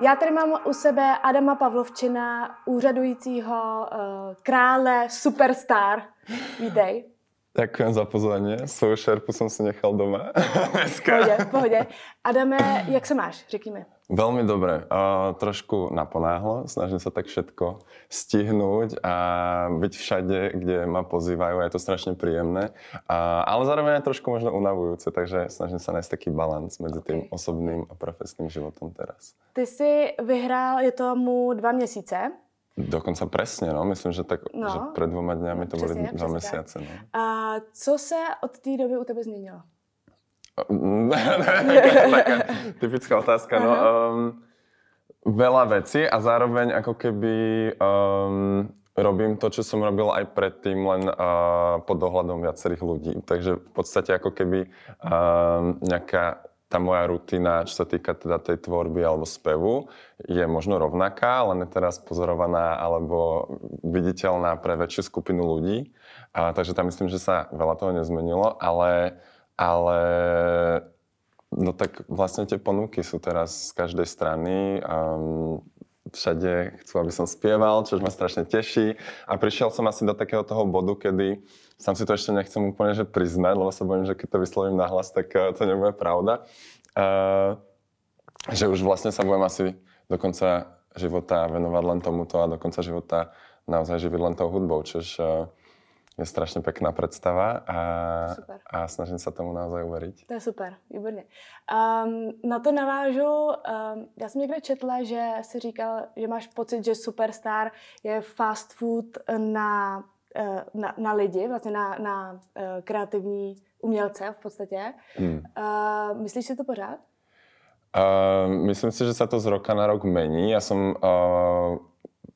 Já tady mám u sebe Adama Pavlovčina, úřadujícího uh, krále Superstar. Vítej. Ďakujem za pozvanie. Svoju šerpu som si nechal doma. pohodě, v pohodě. Adame, jak se máš? Řekni mi. Veľmi dobre. Uh, trošku naponáhlo. Snažím sa tak všetko stihnúť a byť všade, kde ma pozývajú. Je to strašne príjemné. Uh, ale zároveň aj trošku možno unavujúce, takže snažím sa nájsť taký balans okay. tým osobným a profesným životom teraz. Ty si vyhrál, je tomu dva měsíce. Dokonca presne, no. Myslím, že tak no. že pred dvoma dňami to přesně, boli dva mesiace. No. A co se od té doby u tebe změnilo? Taká, taká typická otázka. No, um, veľa vecí a zároveň ako keby um, robím to, čo som robil aj predtým, len uh, pod dohľadom viacerých ľudí. Takže v podstate ako keby um, nejaká tá moja rutina, čo sa týka teda tej tvorby alebo spevu, je možno rovnaká, len je teraz pozorovaná alebo viditeľná pre väčšiu skupinu ľudí. A, takže tam myslím, že sa veľa toho nezmenilo, ale ale no tak vlastne tie ponuky sú teraz z každej strany. Um, všade chcú, aby som spieval, čo ma strašne teší. A prišiel som asi do takého toho bodu, kedy sám si to ešte nechcem úplne že priznať, lebo sa bojím, že keď to vyslovím nahlas, tak uh, to nebude pravda. Uh, že už vlastne sa budem asi do konca života venovať len tomuto a do konca života naozaj živiť len tou hudbou, čož uh, je strašně pekná představa a, a snažím se tomu naozaj uveriť. To je super, výborně. Um, na to navážu, um, já jsem někde četla, že si říkal, že máš pocit, že Superstar je fast food na, uh, na, na lidi, vlastně na, na uh, kreativní umělce v podstatě. Hmm. Uh, myslíš si to pořád? Uh, myslím si, že sa to z roka na rok mení. Ja som uh,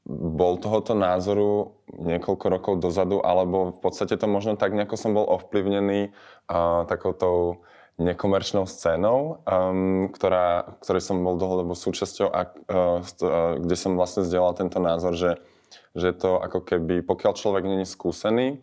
bol tohoto názoru niekoľko rokov dozadu, alebo v podstate to možno tak nejako som bol ovplyvnený uh, takoutou nekomerčnou scénou, um, ktorá, ktorej som bol dlhodobo súčasťou a uh, kde som vlastne zdieľal tento názor, že, že to ako keby, pokiaľ človek není skúsený,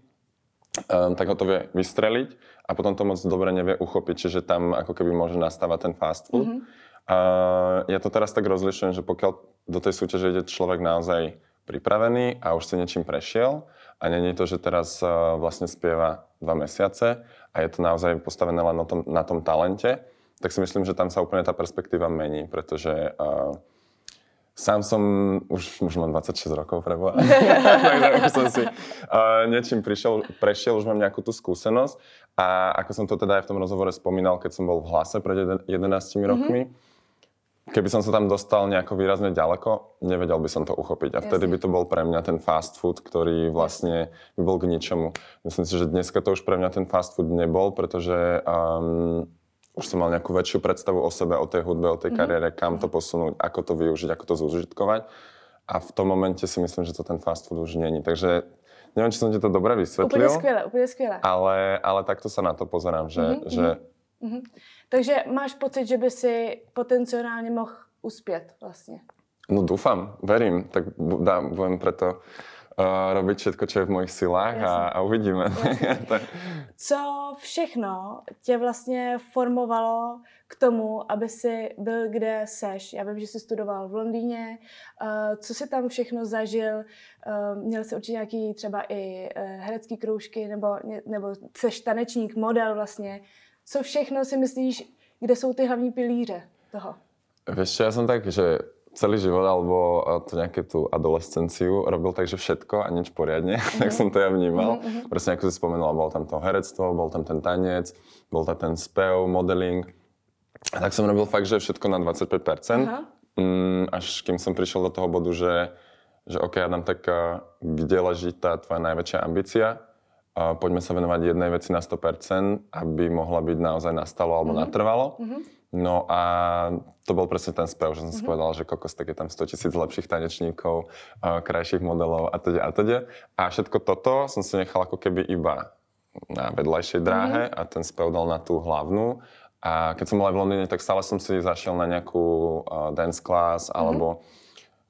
um, tak ho to vie vystreliť a potom to moc dobre nevie uchopiť, čiže tam ako keby môže nastávať ten fast food. Mm-hmm. Uh, ja to teraz tak rozlišujem, že pokiaľ do tej súťaže ide človek naozaj pripravený a už si niečím prešiel a není to, že teraz uh, vlastne spieva dva mesiace a je to naozaj postavené len na tom, na tom talente, tak si myslím, že tam sa úplne tá perspektíva mení, pretože uh, sám som, už, už mám 26 rokov preboha, takže už som si uh, niečím prišiel, prešiel, už mám nejakú tú skúsenosť. A ako som to teda aj v tom rozhovore spomínal, keď som bol v hlase pred 11 rokmi, mm-hmm Keby som sa tam dostal nejako výrazne ďaleko, nevedel by som to uchopiť. A vtedy by to bol pre mňa ten fast food, ktorý vlastne by bol k ničomu. Myslím si, že dneska to už pre mňa ten fast food nebol, pretože um, už som mal nejakú väčšiu predstavu o sebe, o tej hudbe, o tej mm-hmm. kariére, kam to posunúť, ako to využiť, ako to zúžitkovať. A v tom momente si myslím, že to ten fast food už není. Takže neviem, či som ti to dobre vysvetlil. Úplne skvěle, úplne skvěle. Ale, ale takto sa na to pozerám, že, mm-hmm. že mm-hmm. Takže máš pocit, že by si potenciálně mohl uspět vlastně? No dúfam, verím, tak dá, budem preto uh, robiť všetko, čo je v mojich silách a, a uvidíme. Co všechno tě vlastně formovalo k tomu, aby si byl, kde seš? Já vím, že jsi studoval v Londýně. Uh, co jsi tam všechno zažil? Uh, měl jsi určitě nějaký třeba i uh, herecký kroužky, nebo, nebo seš tanečník, model vlastně co všechno si myslíš, kde jsou ty hlavní pilíře toho? Vieš čo, ja som tak, že celý život alebo to nejaké tú adolescenciu robil tak, že všetko a nič poriadne, mm-hmm. tak som to ja vnímal. Mm-hmm. Presne ako si spomenula, bol tam to herectvo, bol tam ten tanec, bol tam ten spev, modeling. A tak som robil fakt, že všetko na 25%, uh-huh. mm, až kým som prišiel do toho bodu, že, že OK, Adam, tak kde leží tá tvoja najväčšia ambícia? Poďme sa venovať jednej veci na 100%, aby mohla byť naozaj nastalo alebo mm-hmm. natrvalo. Mm-hmm. No a to bol presne ten spev, že som mm-hmm. si povedal, že kokos, tak je tam 100 tisíc lepších tanečníkov, krajších modelov a teda a teda. A všetko toto som si nechal ako keby iba na vedľajšej dráhe mm-hmm. a ten spev dal na tú hlavnú. A keď som bol aj v Londýne, tak stále som si zašiel na nejakú uh, dance class mm-hmm.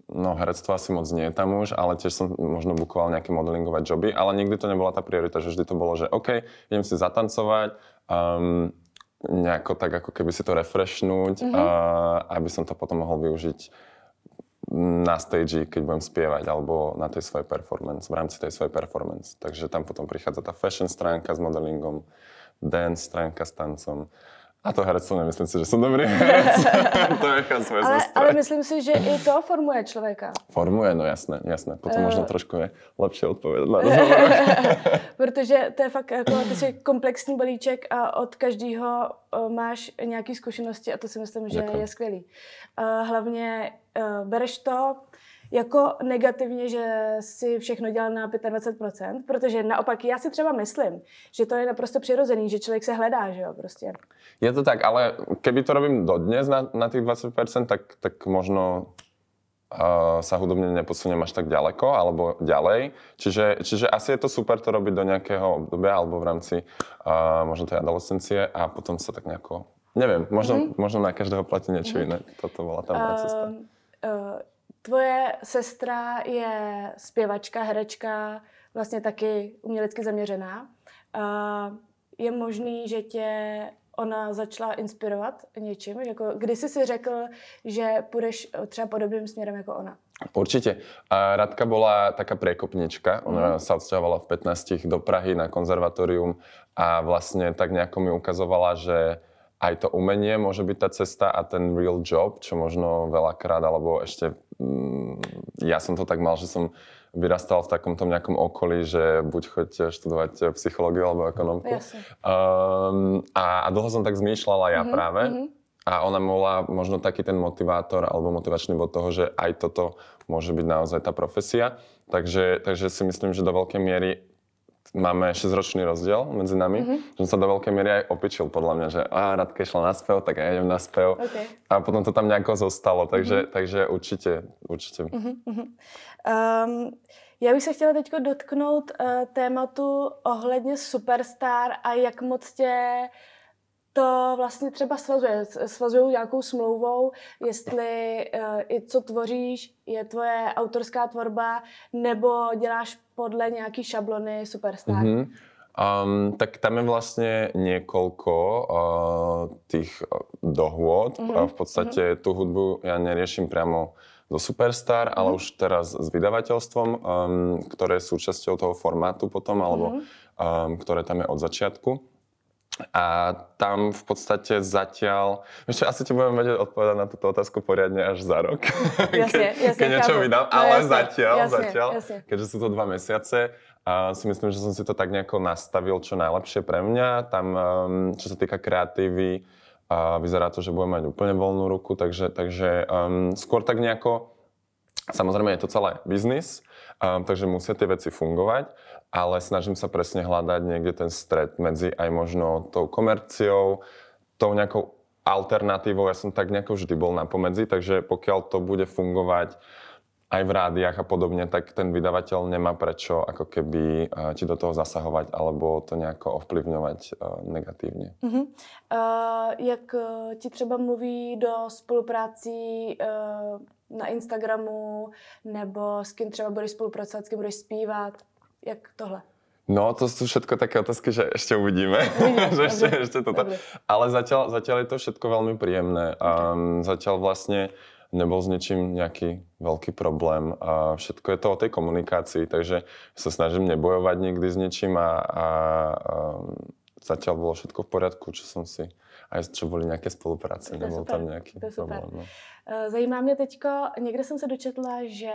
No herectvo asi moc nie je tam už, ale tiež som možno bukoval nejaké modelingové joby, ale nikdy to nebola tá priorita, že vždy to bolo, že OK, idem si zatancovať, um, nejako tak ako keby si to refreshnúť, mm-hmm. uh, aby som to potom mohol využiť na stage, keď budem spievať, alebo na tej svojej performance, v rámci tej svojej performance. Takže tam potom prichádza tá fashion stránka s modelingom, dance stránka s tancom a to herectvo nemyslím si, že som dobrý herec. to nechám svoje ale, ale myslím si, že i to formuje člověka. Formuje, no jasné, jasné. Potom uh, možno trošku je lepší odpovědět na Protože to je fakt jako, ty jsi komplexní balíček a od každého uh, máš nějaké zkušenosti a to si myslím, že Děkuji. je skvělý. Uh, hlavně uh, bereš to, jako negativně, že si všechno dělal na 25%, protože naopak já si třeba myslím, že to je naprosto přirozený, že člověk se hledá, že jo, prostě. Je to tak, ale keby to robím dodnes na, na tých 20%, tak, tak možno uh, sa hudobne neposuniem až tak ďaleko, alebo ďalej. Čiže, čiže asi je to super to robiť do nejakého obdobia, alebo v rámci uh, možno tej adolescencie a potom sa tak nejako, neviem, možno, mm-hmm. možno na každého platí niečo mm-hmm. iné. Toto bola tá uh, cesta. Uh, Tvoje sestra je zpěvačka, herečka, vlastně taky umělecky zaměřená. Je možný, že tě ona začala inspirovat něčím? Jako, kdy jsi si řekl, že půjdeš třeba podobným směrem jako ona? Určite. A Radka bola taká priekopnička. Ona mm. sa odsťahovala v 15 do Prahy na konzervatórium a vlastne tak nejako mi ukazovala, že aj to umenie môže byť tá cesta a ten real job, čo možno veľakrát, alebo ešte mm, ja som to tak mal, že som vyrastal v takomto nejakom okolí, že buď choďte študovať psychológiu alebo ekonomku. Um, a, a dlho som tak zmýšľala ja mm-hmm, práve. Mm-hmm. A ona bola možno taký ten motivátor alebo motivačný bod toho, že aj toto môže byť naozaj tá profesia. Takže, takže si myslím, že do veľkej miery máme 6-ročný rozdiel medzi nami, mm-hmm. že som sa do veľkej miery aj opičil podľa mňa, že a Radka išla na spev, tak ja idem na spev. Okay. A potom to tam nejako zostalo, takže, mm-hmm. takže určite, určite. Mm-hmm. Um, já bych se chtěla teď dotknout uh, tématu ohledně Superstar a jak moc tě to vlastně třeba svazuje. Svazují nějakou smlouvou, jestli uh, i co tvoříš, je tvoje autorská tvorba, nebo děláš podle nějaký šablony Superstar. Mm-hmm. Um, tak tam je vlastne niekoľko uh, tých dohôd. Mm-hmm. V podstate mm-hmm. tú hudbu ja neriešim priamo do Superstar, mm-hmm. ale už teraz s vydavateľstvom, um, ktoré je súčasťou toho formátu potom, alebo mm-hmm. um, ktoré tam je od začiatku. A tam v podstate zatiaľ, ešte asi ti budem vedieť odpovedať na túto otázku poriadne až za rok. Jasne, keď, jasne, keď niečo vydám, no, ale jasne, zatiaľ, jasne, zatiaľ, jasne. keďže sú to dva mesiace, a si myslím, že som si to tak nejako nastavil čo najlepšie pre mňa. Tam, um, čo sa týka kreatívy, a vyzerá to, že budem mať úplne voľnú ruku, takže, takže um, skôr tak nejako, samozrejme je to celé biznis, um, takže musia tie veci fungovať, ale snažím sa presne hľadať niekde ten stred medzi aj možno tou komerciou, tou nejakou alternatívou. Ja som tak nejako vždy bol na pomedzi, takže pokiaľ to bude fungovať aj v rádiách a podobne, tak ten vydavateľ nemá prečo ako keby uh, ti do toho zasahovať alebo to nejako ovplyvňovať uh, negatívne. Uh-huh. Uh, jak ti třeba mluví do spoluprácí uh, na Instagramu nebo s kým třeba budeš spolupracovat, s kým budeš zpívat? Jak tohle? No, to sú všetko také otázky, že ešte uvidíme. že ešte, ešte toto. Ale zatiaľ, zatiaľ je to všetko veľmi príjemné. Um, zatiaľ vlastne nebol s ničím nejaký veľký problém. A všetko je to o tej komunikácii, takže sa snažím nebojovať nikdy s ničím a, a, a zatiaľ bolo všetko v poriadku, čo som si aj čo boli nějaké spolupráce, nebyl tam nějaký problém. No. Eh, zajímá mě teďko, někde jsem se dočetla, že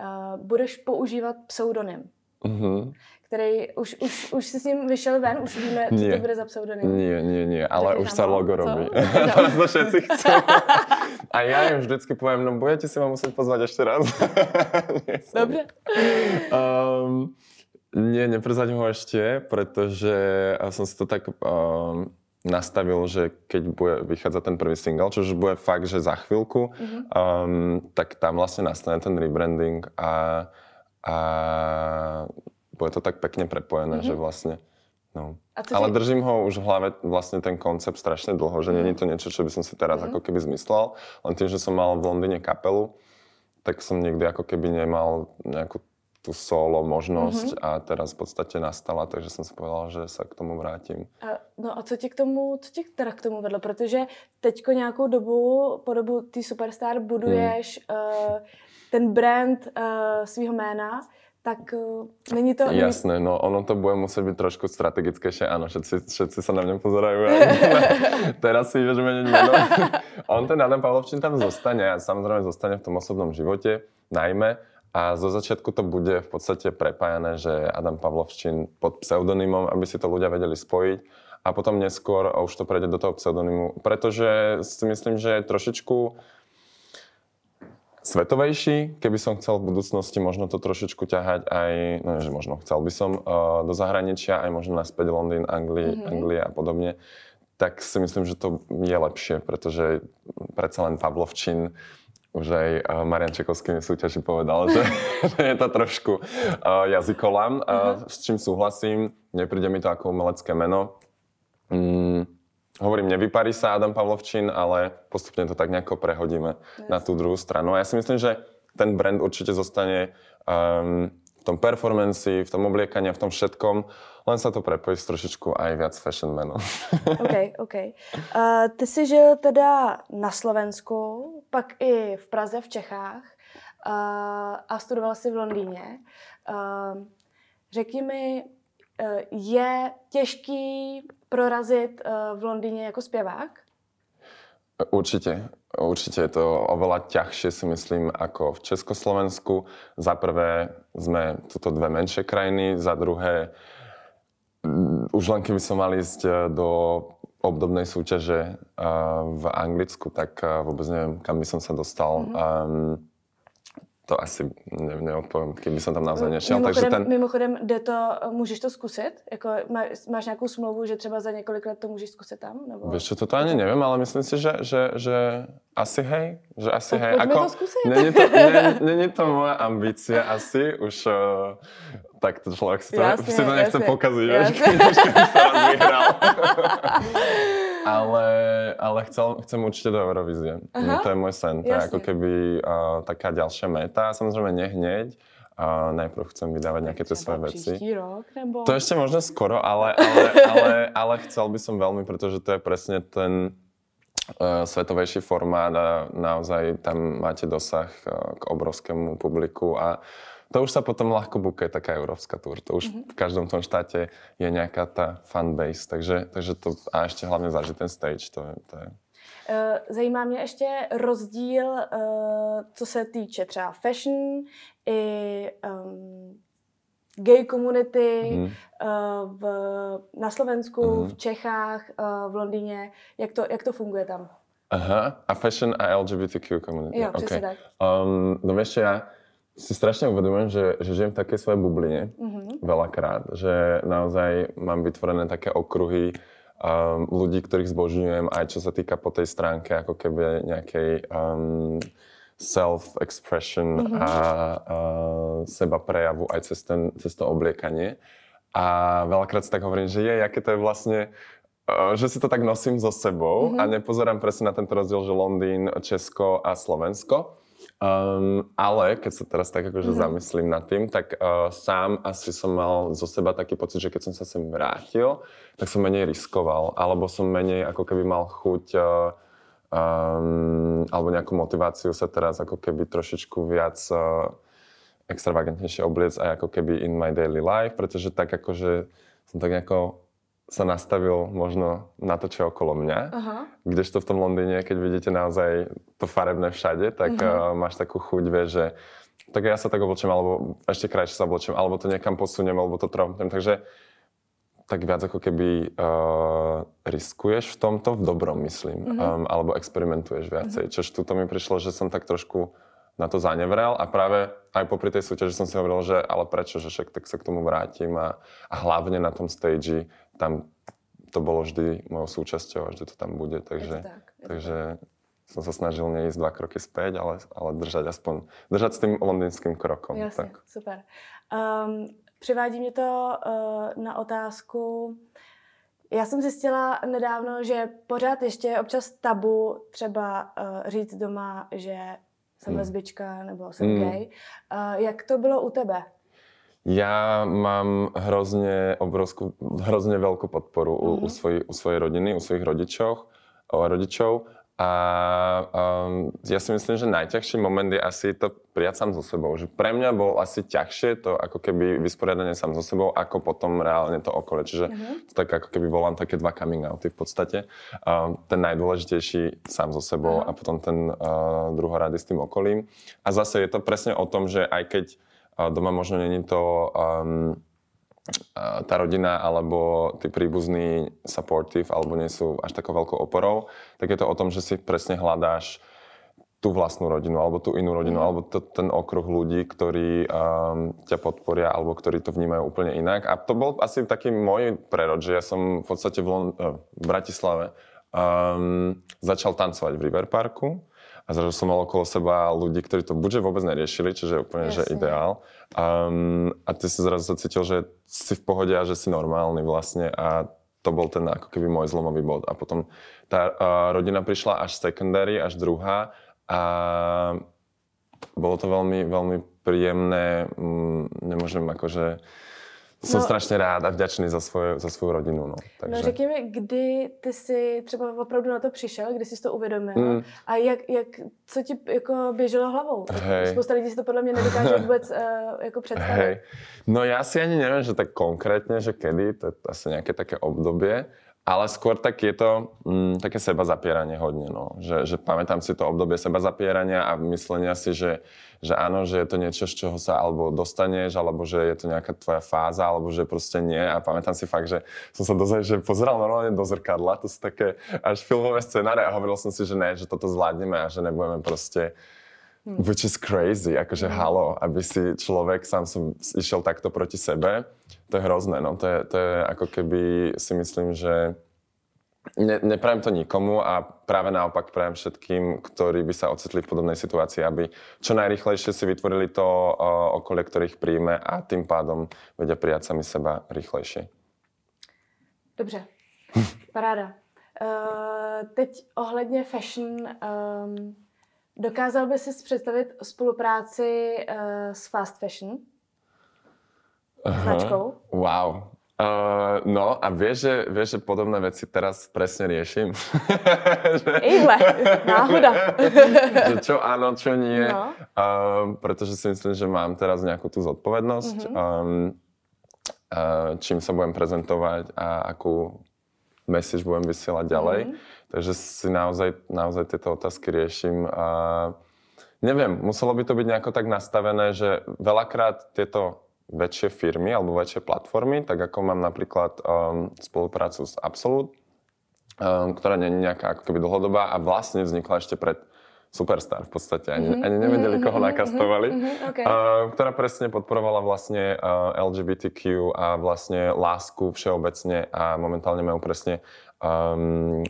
uh, budeš používat pseudonym. Mm-hmm. Který už, už, už si s ním vyšel ven, už víme, co nie. to bude za pseudonym. Nie, nie, nie, ale už sa logo robí. to všetci chcú. A ja im vždycky poviem, no budete si ma musieť pozvať ešte raz. Dobre. Um, nie, neprezadím ho ešte, pretože som si to tak um, nastavil, že keď bude vychádzať ten prvý single, čo už bude fakt, že za chvíľku, mm-hmm. um, tak tam vlastne nastane ten rebranding a a bude to tak pekne prepojené, mm-hmm. že vlastne No. Ale držím ho už v hlave vlastne ten koncept strašne dlho, že mm. nie je to niečo, čo by som si teraz mm. ako keby zmyslel. Len tým, že som mal v Londýne kapelu, tak som nikdy ako keby nemal nejakú tú solo možnosť mm-hmm. a teraz v podstate nastala, takže som si povedal, že sa k tomu vrátim. A, no a co tě k tomu, co tě teda k tomu vedlo? Protože teďko nějakou dobu, po dobu ty Superstar buduješ mm. uh, ten brand uh, svého jména, tak uh, není to... Jasné, no ono to bude musieť byť trošku strategickejšie, áno, všetci, všetci sa na mňa pozerajú. teraz si vieš meniť meno. On ten Adam Pavlovčín tam zostane a samozrejme zostane v tom osobnom živote, najmä. A zo začiatku to bude v podstate prepájané, že Adam Pavlovčín pod pseudonymom, aby si to ľudia vedeli spojiť. A potom neskôr už to prejde do toho pseudonymu, pretože si myslím, že trošičku svetovejší, keby som chcel v budúcnosti možno to trošičku ťahať aj, no že možno chcel by som uh, do zahraničia, aj možno naspäť Londýn, Anglia, mm-hmm. Anglia a podobne, tak si myslím, že to je lepšie, pretože predsa len Pavlovčin už aj uh, Marian Čekovský mi súťaži povedal, že, že je to trošku uh, jazykolám, uh, s čím súhlasím. Nepríde mi to ako umelecké meno. Mm, hovorím, nevyparí sa Adam Pavlovčín, ale postupne to tak nejako prehodíme yes. na tú druhú stranu. A ja si myslím, že ten brand určite zostane um, v tom performanci, v tom obliekaní, v tom všetkom, len sa to prepojí s trošičku aj viac fashion menom. OK, OK. Uh, ty jsi žil teda na Slovensku, pak i v Praze, v Čechách uh, a studoval si v Londýně. Uh, řekni mi, uh, je těžký prorazit uh, v Londýně jako zpěvák? Určite. Určite je to oveľa ťažšie si myslím ako v Československu. Za prvé sme tuto dve menšie krajiny, za druhé mm, už len keby som mal ísť e, do obdobnej súťaže uh, v Anglicku, tak vôbec neviem, kam by som sa dostal. Mm-hmm. Um, to asi ne, neodpovím, keby som tam naozaj nešiel. Mimochodem, takže ten... mimochodem, jde to, můžeš to zkusit? Jako, má, máš nějakou smlouvu, že třeba za několik let to můžeš zkusit tam? Nebo... Vieš čo, toto ani neviem, ale myslím si, že, že, že asi hej. Že asi tak hej. Ako, to skúsiť. Není to, není, není to moja ambícia asi, už uh, tak to človek si to, jasne, si to nechce jasne. pokaziť, vieš, keď už sa raz vyhral. Ale, ale chcel, chcem určite do Eurovízie. Aha. To je môj sen. To je ako keby uh, taká ďalšia meta. Samozrejme nehneď. Uh, najprv chcem vydávať nejaké tie svoje veci. rok, nebo... To ešte možno skoro, ale, ale, ale, ale chcel by som veľmi, pretože to je presne ten uh, svetovejší formát a naozaj tam máte dosah uh, k obrovskému publiku a to už sa potom ľahko bukuje taká európska túr. To už mm-hmm. v každom tom štáte je nejaká tá fanbase, takže, takže to a ešte hlavne zažiť ten stage, to je, to je Zajímá mě ještě rozdíl, co se týče třeba fashion i um, gay community mm. v, na Slovensku, mm. v Čechách, v Londýně. Jak to, jak to funguje tam? Aha, a fashion a LGBTQ community. Jo, okay. tak. Um, no vieš, ja si strašne uvedomujem, že, že žijem v takej svojej bubline mm-hmm. veľakrát, že naozaj mám vytvorené také okruhy um, ľudí, ktorých zbožňujem, aj čo sa týka po tej stránke ako keby nejakej um, self-expression mm-hmm. a, a seba prejavu aj cez, ten, cez to obliekanie. A veľakrát si tak hovorím, že je, aké to je vlastne uh, že si to tak nosím so sebou mm-hmm. a nepozerám presne na tento rozdiel, že Londýn, Česko a Slovensko. Um, ale keď sa teraz tak akože mm-hmm. zamyslím nad tým, tak uh, sám asi som mal zo seba taký pocit, že keď som sa sem vrátil, tak som menej riskoval, alebo som menej ako keby mal chuť uh, um, alebo nejakú motiváciu sa teraz ako keby trošičku viac uh, extravagantnejšie obliec aj ako keby in my daily life, pretože tak akože som tak nejako sa nastavil možno na to, čo je okolo mňa. Aha. Kdežto v tom Londýne, keď vidíte naozaj to farebné všade, tak uh-huh. uh, máš takú chuť, vieš, že tak ja sa tak oblečím, alebo ešte krajšie sa oblečím, alebo to niekam posuniem, alebo to trompnem. Takže tak viac ako keby uh, riskuješ v tomto, v dobrom myslím, uh-huh. um, alebo experimentuješ viacej. Uh-huh. Čož tuto mi prišlo, že som tak trošku na to zanevrel a práve aj popri tej súťaži som si hovoril, že ale prečo, že však tak sa k tomu vrátim a, a hlavne na tom stage tam to bolo vždy mojou súčasťou a vždy to tam bude, takže, tak, takže som sa snažil neísť dva kroky späť, ale, ale držať aspoň, držať s tým londýnským krokom. Jasně, tak. super. Um, přivádí mě to uh, na otázku, já jsem zjistila nedávno, že pořád ještě je občas tabu třeba uh, říct doma, že jsem hmm. lesbička nebo jsem hmm. gay. Uh, jak to bylo u tebe? Ja mám hrozne obrovskú, hrozne veľkú podporu mm-hmm. u, u, mhm. svoj, u svojej rodiny, u svojich rodičov, rodičov a um, ja si myslím, že najťažší moment je asi to prijať sám so sebou. Že pre mňa bol asi ťažšie to ako keby vysporiadanie sám so sebou, ako potom reálne to okolie. Čiže uh-huh. to tak ako keby volám také dva coming outy v podstate. Um, ten najdôležitejší sám so sebou uh-huh. a potom ten uh, druhorady s tým okolím. A zase je to presne o tom, že aj keď doma možno není to um, tá rodina alebo tí príbuzní supportive alebo nie sú až takou veľkou oporou, tak je to o tom, že si presne hľadáš tú vlastnú rodinu alebo tú inú rodinu mm. alebo to, ten okruh ľudí, ktorí um, ťa podporia alebo ktorí to vnímajú úplne inak. A to bol asi taký môj prerod, že ja som v podstate v, Lon- uh, v Bratislave um, začal tancovať v River Parku a zrazu som mal okolo seba ľudí, ktorí to buďže vôbec neriešili, čiže úplne, Jasne. že ideál. Um, a ty si zrazu sa cítil, že si v pohode a že si normálny vlastne a to bol ten ako keby môj zlomový bod. A potom tá uh, rodina prišla až secondary, až druhá a bolo to veľmi, veľmi príjemné. Um, nemôžem akože jsem no, strašně rád a vděčný za, svoje, za svou rodinu. No. Takže... no řekni mi, kdy ty jsi třeba opravdu na to přišel, kdy jsi to uvědomil mm. a jak, jak, co ti jako běželo hlavou? Hej. Spousta lidí si to podle mě nedokáže vůbec uh, jako představit. Hej. No já si ani nevím, že tak konkrétně, že kedy, to je asi nějaké také obdobie, ale skôr tak je to mm, také seba zapieranie hodne, no. že, že pamätám si to obdobie seba zapierania a myslenia si, že, že áno, že je to niečo, z čoho sa alebo dostaneš, alebo že je to nejaká tvoja fáza, alebo že proste nie. A pamätám si fakt, že som sa dozaj, že pozeral normálne do zrkadla, to sú také až filmové scenáre a hovoril som si, že ne, že toto zvládneme a že nebudeme proste Hmm. Which is crazy, akože hmm. halo, aby si človek sám som išiel takto proti sebe, to je hrozné, no to je, to je ako keby si myslím, že ne, neprajem to nikomu a práve naopak prajem všetkým, ktorí by sa ocitli v podobnej situácii, aby čo najrychlejšie si vytvorili to uh, okolie, ktorých príjme a tým pádom vedia prijať sami seba rýchlejšie. Dobře, paráda. Uh, teď ohledně fashion, um, Dokázal by si představit spolupráci uh, s fast fashion? Aha. Značkou? Wow. Uh, no a vieš že, vieš, že podobné veci teraz presne riešim. Ihle, náhoda. že čo áno, čo nie. No. Uh, pretože si myslím, že mám teraz nejakú tú zodpovednosť, mm-hmm. um, uh, čím sa budem prezentovať a akú message budem vysielať ďalej. Mm-hmm. Takže si naozaj, naozaj tieto otázky riešim. A neviem, muselo by to byť nejako tak nastavené, že veľakrát tieto väčšie firmy alebo väčšie platformy, tak ako mám napríklad um, spoluprácu s Absolut, um, ktorá nie je nejaká ako keby dlhodobá a vlastne vznikla ešte pred Superstar v podstate. Ani, mm-hmm. ani nevedeli, koho mm-hmm. nakastovali. Mm-hmm. Okay. Uh, ktorá presne podporovala vlastne uh, LGBTQ a vlastne lásku všeobecne a momentálne majú presne um,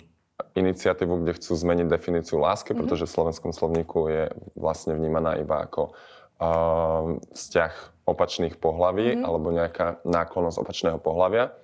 iniciatívu, kde chcú zmeniť definíciu lásky, mm-hmm. pretože v slovenskom slovníku je vlastne vnímaná iba ako uh, vzťah opačných pohlaví mm-hmm. alebo nejaká náklonnosť opačného pohlavia.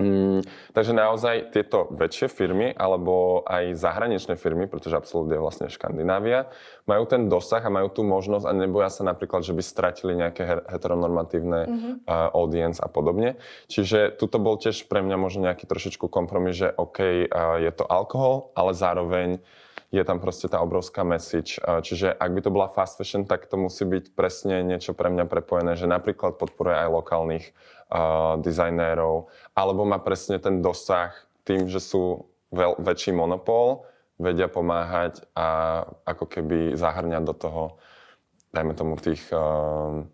Mm, takže naozaj tieto väčšie firmy alebo aj zahraničné firmy, pretože absolútne je vlastne Škandinávia, majú ten dosah a majú tú možnosť a neboja sa napríklad, že by stratili nejaké heteronormatívne mm-hmm. uh, audience a podobne. Čiže tuto bol tiež pre mňa možno nejaký trošičku kompromis, že OK, uh, je to alkohol, ale zároveň je tam proste tá obrovská message. Čiže ak by to bola fast fashion, tak to musí byť presne niečo pre mňa prepojené, že napríklad podporuje aj lokálnych dizajnérov, alebo má presne ten dosah tým, že sú veľ, väčší monopol, vedia pomáhať a ako keby zahrňať do toho, dajme tomu tých uh,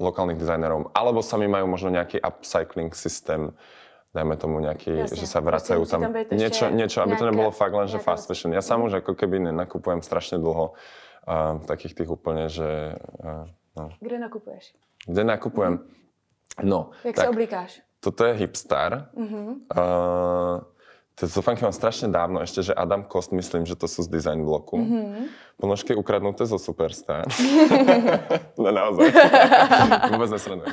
lokálnych dizajnerov, alebo sami majú možno nejaký upcycling systém, dajme tomu nejaký, Jasne. že sa vracajú tam, tam niečo, niečo, aby to nebolo fakt len, že fast fashion. Ja sám už ako keby nenakupujem strašne dlho uh, takých tých úplne, že... Uh, no. Kde nakupuješ? Kde nakupujem? Mm. No. Jak tak, sa oblíkáš? Toto je hipstar. Mm-hmm. Uh, Tie zúfanky mám strašne dávno, ešte, že Adam Kost, myslím, že to sú z design bloku. Mm-hmm. Ponožky ukradnuté zo Superstar. no naozaj. Vôbec nesredujem.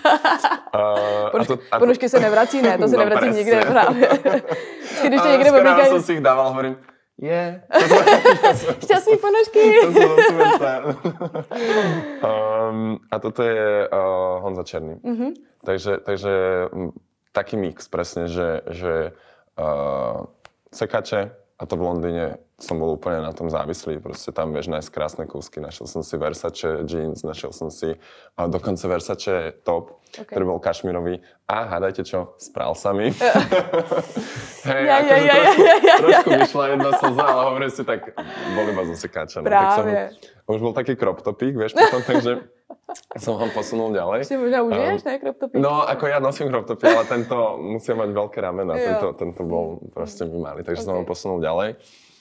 Uh, Ponožky, to, to... ponožky sa nevrací, ne, to sa no, nevrací nikde právě. Když to niekde oblíkajú... som si ich dával, hovorím, Je. Šťastný ponožky. To som super. um, a toto je uh, Honza Černý. Mhm. Takže, takže m, taký mix presne, že, že uh, sekače, a to v Londýne som bol úplne na tom závislý, proste tam vieš nájsť krásne kúsky, našiel som si Versace jeans, našiel som si a dokonca Versace top, Ok. ktorý bol kašmirový a hádajte čo, s pralsami. Hej, Ja, akože ja, trošku, ja, ja, ja, trošku vyšla jedna slza, ale hovorím si tak, bol iba zo sekáča. No, tak som, už bol taký crop topík, vieš, potom, takže som ho posunul ďalej. Si možná užiješ, ne, crop topík? No, ako ja nosím crop topy, ale tento musia mať veľké ramena. Tento, tento bol proste malý, takže som ho posunul ďalej.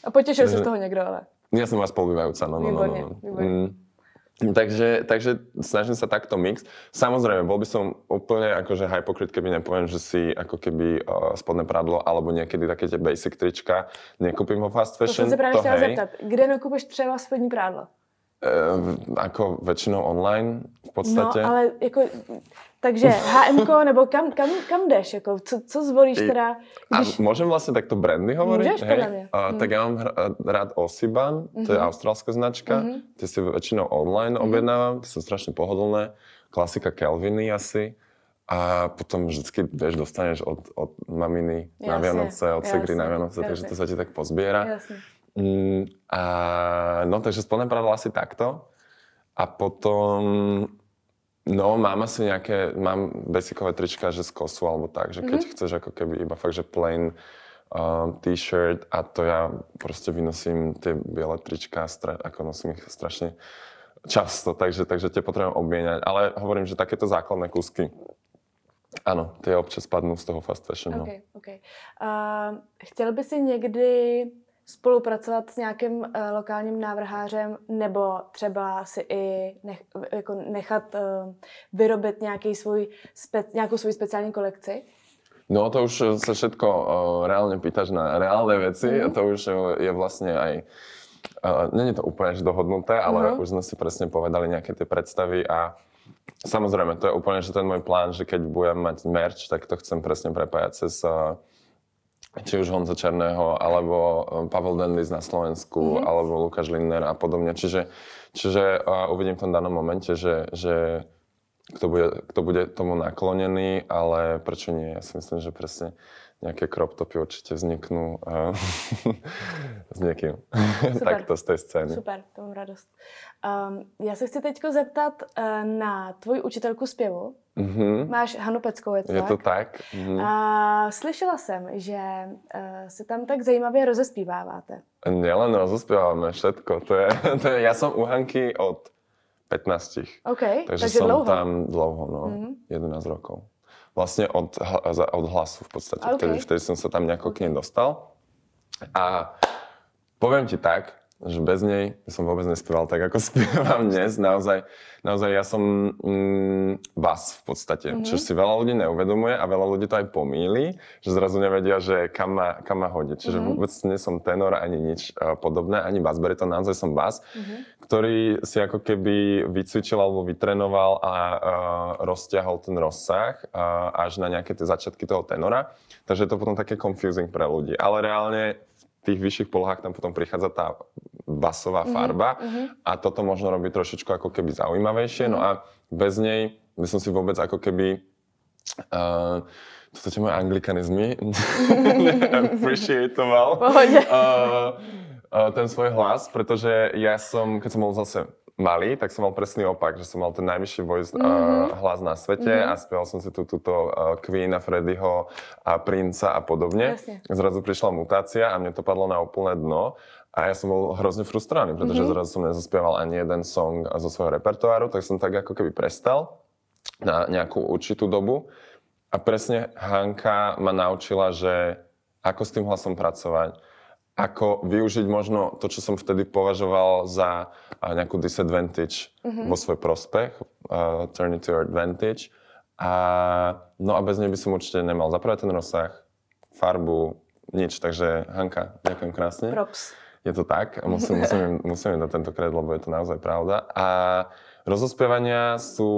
A potěšil se z toho někdo, ale. Ja som vás spolubývajúca, no, no, no, no. no. Mm. Takže, takže snažím sa takto mix. Samozrejme, bol by som úplne akože hypokrit, keby nepoviem, že si ako keby uh, spodné pradlo alebo niekedy také tie basic trička nekúpim vo fast To fashion. jsem se právě chtěla hej. zeptat. Kde nakupíš třeba spodní prádlo? Uh, ako väčšinou online v podstate. No, ale jako, takže HMK, nebo kam, kam, kam jdeš? Jako, co, co zvolíš teda, A když... môžem vlastne takto brandy hovoriť? Môžeš, podľa mňa. A, Mm. Tak ja mám rád Osiban, to je Mhm. austrálska značka. Mhm. Tie si väčšinou online objednávam, tie sú strašne pohodlné. Klasika Kelviny asi. A potom vždycky, vieš, dostaneš od, od maminy na Jasne, Vianoce, od segry jasne, na Vianoce, takže jasne. to sa ti tak pozbiera. Jasně. Mm, a no, takže spodné pradlo asi takto. A potom, no, mám asi nejaké, mám basicové trička, že z kosu alebo tak, že keď Mhm. chceš ako keby iba fakt, že plain um, t-shirt a to ja proste vynosím tie biele trička, stra- ako nosím ich strašne často, takže, takže tie potrebujem obmieniať. Ale hovorím, že takéto základné kúsky, áno, tie občas padnú z toho fast fashion. No. Okay, okay. Uh, chtěl by si někdy spolupracovat s nějakým uh, lokálním návrhářem nebo třeba si i nech, jako nechat uh, vyrobit nějaký svůj spe, nějakou svou speciální kolekci? No to už sa všetko uh, reálne pýtaš na reálne veci Mhm. a to už je vlastne aj... Uh, Není to úplne že dohodnuté, ale Mhm. už sme si presne povedali nejaké tie predstavy a samozrejme to je úplne že ten môj plán, že keď budem mať merch, tak to chcem presne prepájať cez uh, či už Honza Černého, alebo um, Pavel Dendis na Slovensku, Mhm. alebo Lukáš Lindner a podobne. Čiže, čiže uh, uvidím v tom danom momente, že, že kto bude, kto bude tomu naklonený, ale prečo nie? Ja si myslím, že presne nejaké crop topy určite vzniknú uh, s niekým. Takto z tej scény. Super, to mám radost. Um, já se chci teď zeptat uh, na tvoji učitelku zpěvu. Mhm. Máš Hanu Peckou, je tak? to tak? Mhm. A slyšela jsem, že uh, se tam tak zajímavě rozespíváváte. Nielen rozospievame všetko. To je, to je, ja som u Hanky od 15. OK, Takže, takže som dlouho. tam dlouho, no. Mhm. 11 rokov. Vlastne od, od hlasu v podstate. OK. Vtedy, vtedy som sa tam nejako k nej dostal. A poviem ti tak, že bez nej som vôbec nespieval tak, ako spievam dnes. Naozaj, naozaj ja som mm, bas v podstate, Mhm. mm-hmm. čo si veľa ľudí neuvedomuje a veľa ľudí to aj pomýli, že zrazu nevedia, že kam ma, kam ma hodiť. Čiže Mhm. mm-hmm. vôbec nie som tenor ani nič uh, podobné, ani bas bariton, naozaj som bas, Mhm. ktorý si ako keby vycvičil alebo vytrenoval a uh, rozťahol ten rozsah uh, až na nejaké tie začiatky toho tenora. Takže je to potom také confusing pre ľudí. Ale reálne tých vyšších polohách tam potom prichádza tá basová farba mhm. a toto možno robiť trošičku ako keby zaujímavejšie. No a bez nej by som si vôbec ako keby uh, sú tie moje anglikanizmy, appreciatoval uh, uh, ten svoj hlas, pretože ja som, keď som bol zase malý, tak som mal presný opak, že som mal ten najvyšší voice uh, Mhm. hlas na svete Mhm. a spieval som si tú, túto uh, Queena, Freddyho a Princa a podobne. Jasne. Zrazu prišla mutácia a mne to padlo na úplné dno. A ja som bol hrozne frustrovaný, pretože Mhm. zrazu som nezaspieval ani jeden song zo svojho repertoáru, tak som tak ako keby prestal na nejakú určitú dobu. A presne Hanka ma naučila, že ako s tým hlasom pracovať, ako využiť možno to, čo som vtedy považoval za a, nejakú disadvantage Mhm. vo svoj prospech, uh, turn it to your advantage. A, no a bez nej by som určite nemal za prvé ten rozsah, farbu, nič. Takže Hanka, ďakujem krásne. Props. Je to tak, musím, musím, im, musím im dať tento kred, lebo je to naozaj pravda. A rozospievania sú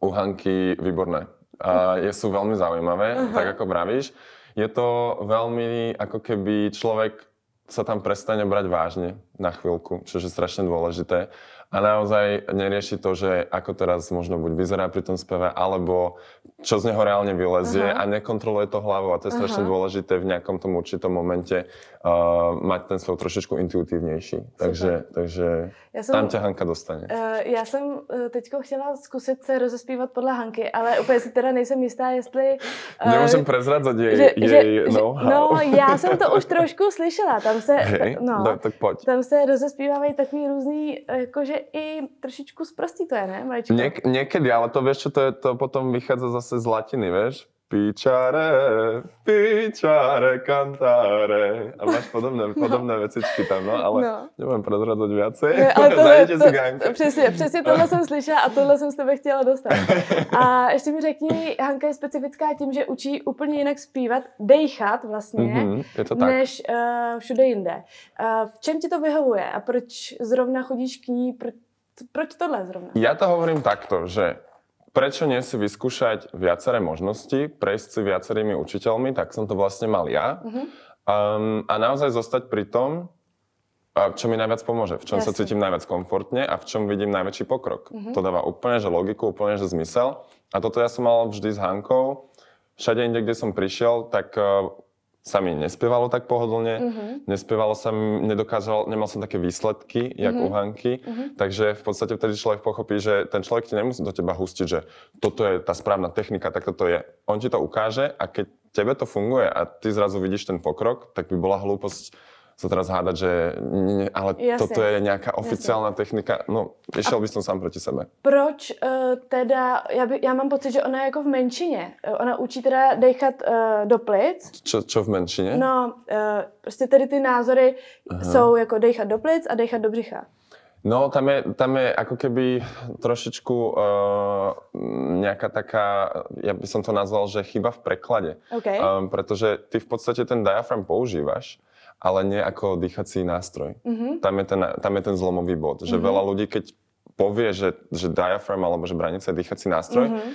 u Hanky výborné. A je, sú veľmi zaujímavé, Aha. tak ako vravíš. Je to veľmi, ako keby človek sa tam prestane brať vážne na chvíľku, čo je strašne dôležité. A naozaj nerieši to, že ako teraz možno buď vyzerá pri tom speve, alebo čo z neho reálne vylezie Aha. a nekontroluje to hlavou. A to je strašne Aha. dôležité v nejakom tom určitom momente uh, mať ten spev trošičku intuitívnejší. Takže, takže Já jsem, tam ťa Hanka dostane. Uh, já jsem teď chtěla zkusit se rozespívat podle Hanky, ale úplně si teda nejsem jistá, jestli... Uh, Nemôžem prezradzať jej, že, jej že, know-how. No, já jsem to už trošku slyšela. Tam se, Hej, no, tak poď. tam se rozespívávají takový různý, jakože i trošičku zprostý to je, ne, maličko? Niek- niekedy, ale to vieš čo, to, je, to potom vychádza zase z latiny, vieš? Píčare, píčare, kantáre. A máš podobné, podobné vecičky tam, no, ale No. nebudem prezradzať viacej. Ne, ale tohle, to, si Hanka. přesně, přesně tohle jsem slyšela a tohle jsem s tebe chtěla dostat. A ještě mi řekni, Hanka je specifická tím, že učí úplně jinak zpívat, dejchat vlastně, Mhm, je to tak. než uh, všude jinde. Uh, v čem ti to vyhovuje a proč zrovna chodíš k ní, proč, proč tohle zrovna? Ja to hovorím takto, že prečo nie si vyskúšať viaceré možnosti, prejsť si viacerými učiteľmi, tak som to vlastne mal ja. Mhm. Um, a naozaj zostať pri tom, čo mi najviac pomôže, v čom sa Jasne. cítim najviac komfortne a v čom vidím najväčší pokrok. Mhm. To dáva úplne že logiku, úplne že zmysel. A toto ja som mal vždy s Hankou. Všade inde, kde som prišiel, tak sa mi nespievalo tak pohodlne. Mhm. Nespievalo sa mi, nedokázal, nemal som také výsledky, jak Mhm. u Hanky. Mhm. Takže v podstate vtedy človek pochopí, že ten človek ti nemusí do teba hustiť, že toto je tá správna technika, tak toto je. On ti to ukáže a keď tebe to funguje a ty zrazu vidíš ten pokrok, tak by bola hlúposť sa teraz hádať, že nie, ale Jasne. toto je nejaká oficiálna technika. No, išiel by som sám proti sebe. Proč uh, teda, já, by, já mám pocit, že ona je jako v menšině. Eh, Ona učí teda dechat uh, do plic. Čo, čo v menšine? No, uh, prostě tedy ty názory Aha. jsou jako dechat do plic a dechat do břicha. No, tam je, tam je ako keby trošičku uh, nejaká taká, ja by som to nazval, že chyba v preklade. OK? Um, pretože ty v podstate ten diafram používaš, ale nie ako dýchací nástroj. Mhm. Tam je ten, tam je ten zlomový bod, že Mhm. veľa ľudí, keď povie, že, že diafram alebo že branica je dýchací nástroj, Mhm.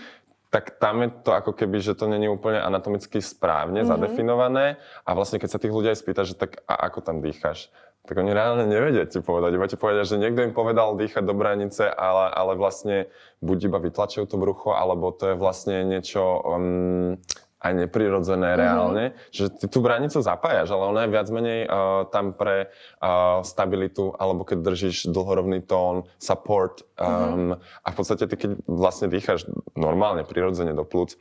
tak tam je to ako keby, že to není úplne anatomicky správne Mhm. zadefinované a vlastne keď sa tých ľudí aj spýta, že tak a ako tam dýcháš, tak oni reálne nevedia ti povedať. Iba ti povedia, že niekto im povedal dýchať do branice, ale, ale vlastne buď iba vytlačujú to brucho, alebo to je vlastne niečo um, aj neprirodzené Mhm. reálne. Že ty tú branicu zapájaš, ale ona je viac menej uh, tam pre uh, stabilitu, alebo keď držíš dlhorovný tón, support. Um, A v podstate ty, keď vlastne dýcháš normálne, prirodzene do plúc,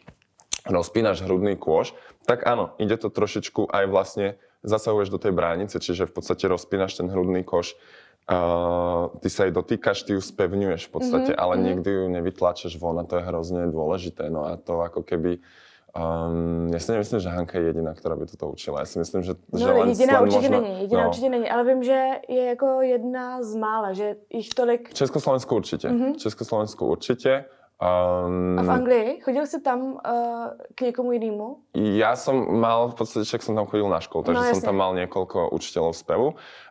rozpínaš hrudný kôž, tak áno, ide to trošičku aj vlastne zasahuješ do tej bránice, čiže v podstate rozpínaš ten hrudný koš, uh, ty sa jej dotýkaš, ty ju spevňuješ v podstate, Mhm, ale mhm. nikdy ju nevytlačeš von a to je hrozne dôležité. No a to ako keby Um, ja si nemyslím, že Hanka je jediná, ktorá by toto učila. Ja si myslím, že, že No, len, jediná len určitě není, jediná no, určitě není, ale vím, že je jako jedna z mála, že jich tolik... Určite. Mhm. V Československu určite. Um, A v Anglii? Chodil jsi tam uh, k někomu jinému? Ja som mal, v podstate však som tam chodil na školu, takže No, som tam mal niekoľko učiteľov spevu.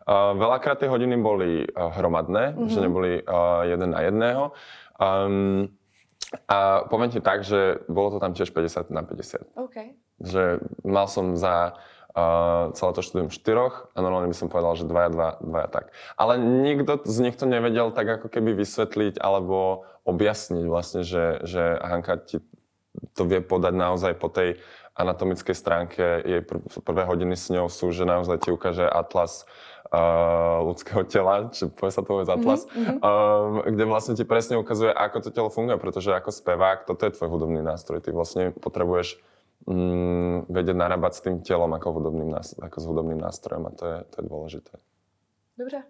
Uh, veľakrát tie hodiny boli uh, hromadné, Mhm. že neboli uh, jeden na jedného. Um, a poviem ti tak, že bolo to tam tiež 50 na 50. OK. Že mal som za uh, celé to štúdium štyroch a normálne by som povedal, že dvaja, dva, dvaja tak. Ale nikto z nich to nevedel tak ako keby vysvetliť alebo objasniť vlastne, že, že Hanka ti to vie podať naozaj po tej anatomickej stránke. Jej pr- prvé hodiny s ňou sú, že naozaj ti ukáže atlas uh, ľudského tela, či povie sa to vôbec atlas, Mhm, mhm. um, kde vlastne ti presne ukazuje, ako to telo funguje, pretože ako spevák, toto je tvoj hudobný nástroj. Ty vlastne potrebuješ mm, vedieť narábať s tým telom ako, hudobným, ako s hudobným nástrojom a to je, to je dôležité. Dobře.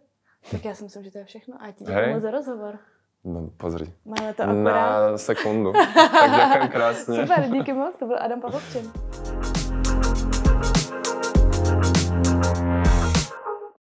Tak já si myslím, že to je všechno. A ti děkuji za rozhovor. No pozri. Máme to akorát. Na sekundu. tak ďakujem krásne. Super, díky moc, to byl Adam Pavlovčin.